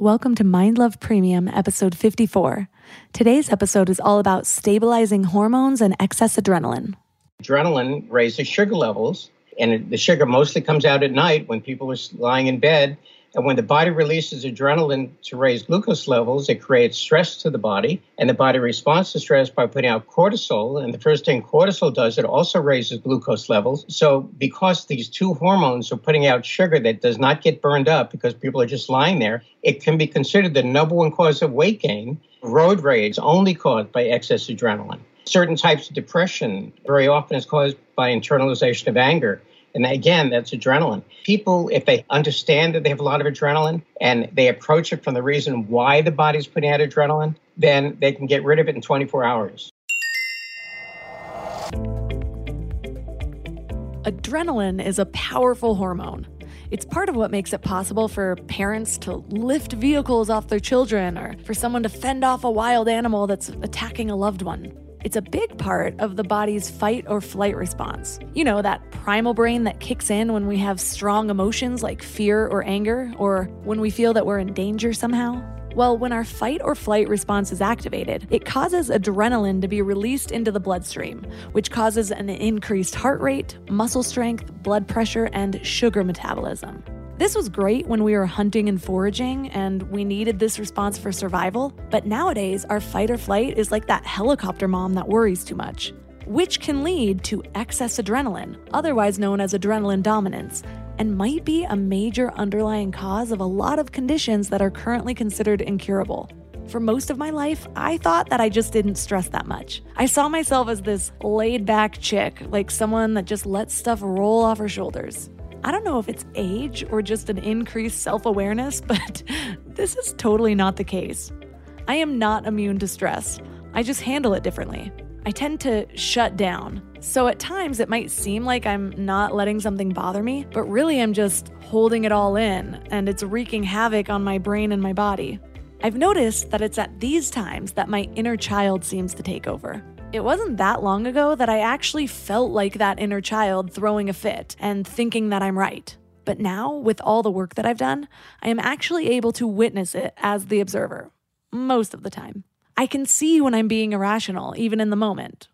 Welcome to Mind Love Premium, episode 54. Today's episode is all about stabilizing hormones and excess adrenaline. Adrenaline raises sugar levels, and the sugar mostly comes out at night when people are lying in bed and when the body releases adrenaline to raise glucose levels, it creates stress to the body. And the body responds to stress by putting out cortisol. And the first thing cortisol does, it also raises glucose levels. So, because these two hormones are putting out sugar that does not get burned up because people are just lying there, it can be considered the number one cause of weight gain. Road rage only caused by excess adrenaline. Certain types of depression very often is caused by internalization of anger. And again, that's adrenaline. People, if they understand that they have a lot of adrenaline and they approach it from the reason why the body's putting out adrenaline, then they can get rid of it in 24 hours. Adrenaline is a powerful hormone. It's part of what makes it possible for parents to lift vehicles off their children or for someone to fend off a wild animal that's attacking a loved one. It's a big part of the body's fight or flight response. You know, that primal brain that kicks in when we have strong emotions like fear or anger, or when we feel that we're in danger somehow. Well, when our fight or flight response is activated, it causes adrenaline to be released into the bloodstream, which causes an increased heart rate, muscle strength, blood pressure, and sugar metabolism. This was great when we were hunting and foraging and we needed this response for survival, but nowadays our fight or flight is like that helicopter mom that worries too much, which can lead to excess adrenaline, otherwise known as adrenaline dominance, and might be a major underlying cause of a lot of conditions that are currently considered incurable. For most of my life, I thought that I just didn't stress that much. I saw myself as this laid back chick, like someone that just lets stuff roll off her shoulders. I don't know if it's age or just an increased self awareness, but this is totally not the case. I am not immune to stress. I just handle it differently. I tend to shut down. So at times it might seem like I'm not letting something bother me, but really I'm just holding it all in and it's wreaking havoc on my brain and my body. I've noticed that it's at these times that my inner child seems to take over. It wasn't that long ago that I actually felt like that inner child throwing a fit and thinking that I'm right. But now, with all the work that I've done, I am actually able to witness it as the observer. Most of the time. I can see when I'm being irrational, even in the moment.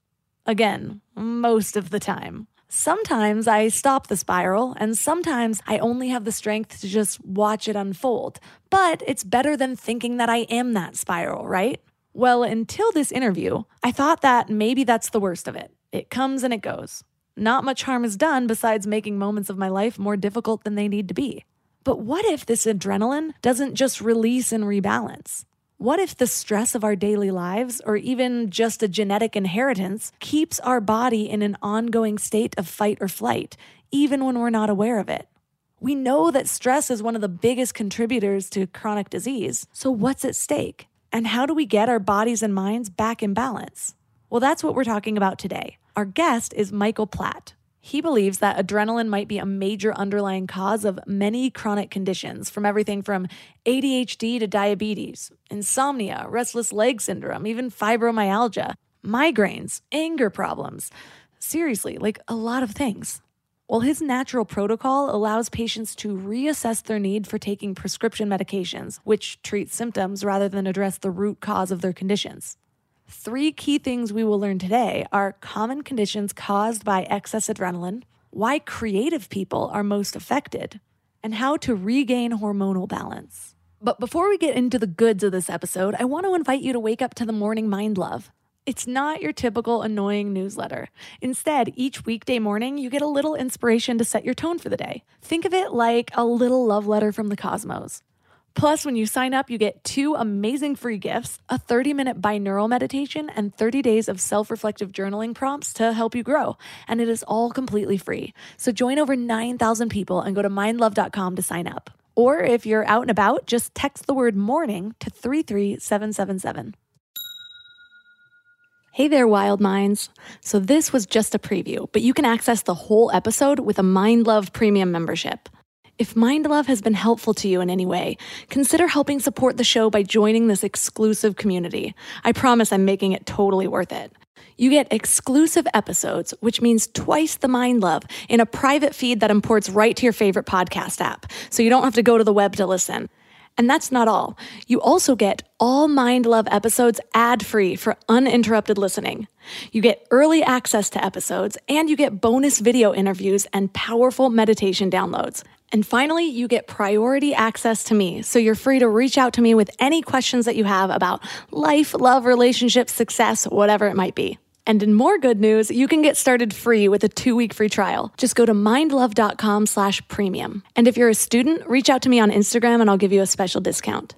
Again, most of the time. Sometimes I stop the spiral, and sometimes I only have the strength to just watch it unfold. But it's better than thinking that I am that spiral, right? Well, until this interview, I thought that maybe that's the worst of it. It comes and it goes. Not much harm is done besides making moments of my life more difficult than they need to be. But what if this adrenaline doesn't just release and rebalance? What if the stress of our daily lives, or even just a genetic inheritance, keeps our body in an ongoing state of fight or flight, even when we're not aware of it? We know that stress is one of the biggest contributors to chronic disease, so what's at stake? And how do we get our bodies and minds back in balance? Well, that's what we're talking about today. Our guest is Michael Platt. He believes that adrenaline might be a major underlying cause of many chronic conditions, from everything from ADHD to diabetes, insomnia, restless leg syndrome, even fibromyalgia, migraines, anger problems. Seriously, like a lot of things. Well, his natural protocol allows patients to reassess their need for taking prescription medications, which treat symptoms rather than address the root cause of their conditions. Three key things we will learn today are common conditions caused by excess adrenaline, why creative people are most affected, and how to regain hormonal balance. But before we get into the goods of this episode, I want to invite you to wake up to the morning mind love. It's not your typical annoying newsletter. Instead, each weekday morning, you get a little inspiration to set your tone for the day. Think of it like a little love letter from the cosmos. Plus, when you sign up, you get two amazing free gifts a 30 minute binaural meditation and 30 days of self reflective journaling prompts to help you grow. And it is all completely free. So join over 9,000 people and go to mindlove.com to sign up. Or if you're out and about, just text the word morning to 33777. Hey there, wild minds. So, this was just a preview, but you can access the whole episode with a Mind Love Premium membership. If Mind Love has been helpful to you in any way, consider helping support the show by joining this exclusive community. I promise I'm making it totally worth it. You get exclusive episodes, which means twice the Mind Love, in a private feed that imports right to your favorite podcast app, so you don't have to go to the web to listen. And that's not all. You also get all Mind Love episodes ad free for uninterrupted listening. You get early access to episodes, and you get bonus video interviews and powerful meditation downloads. And finally, you get priority access to me, so you're free to reach out to me with any questions that you have about life, love, relationships, success, whatever it might be. And in more good news, you can get started free with a two-week free trial. Just go to mindlove.com slash premium. And if you're a student, reach out to me on Instagram and I'll give you a special discount.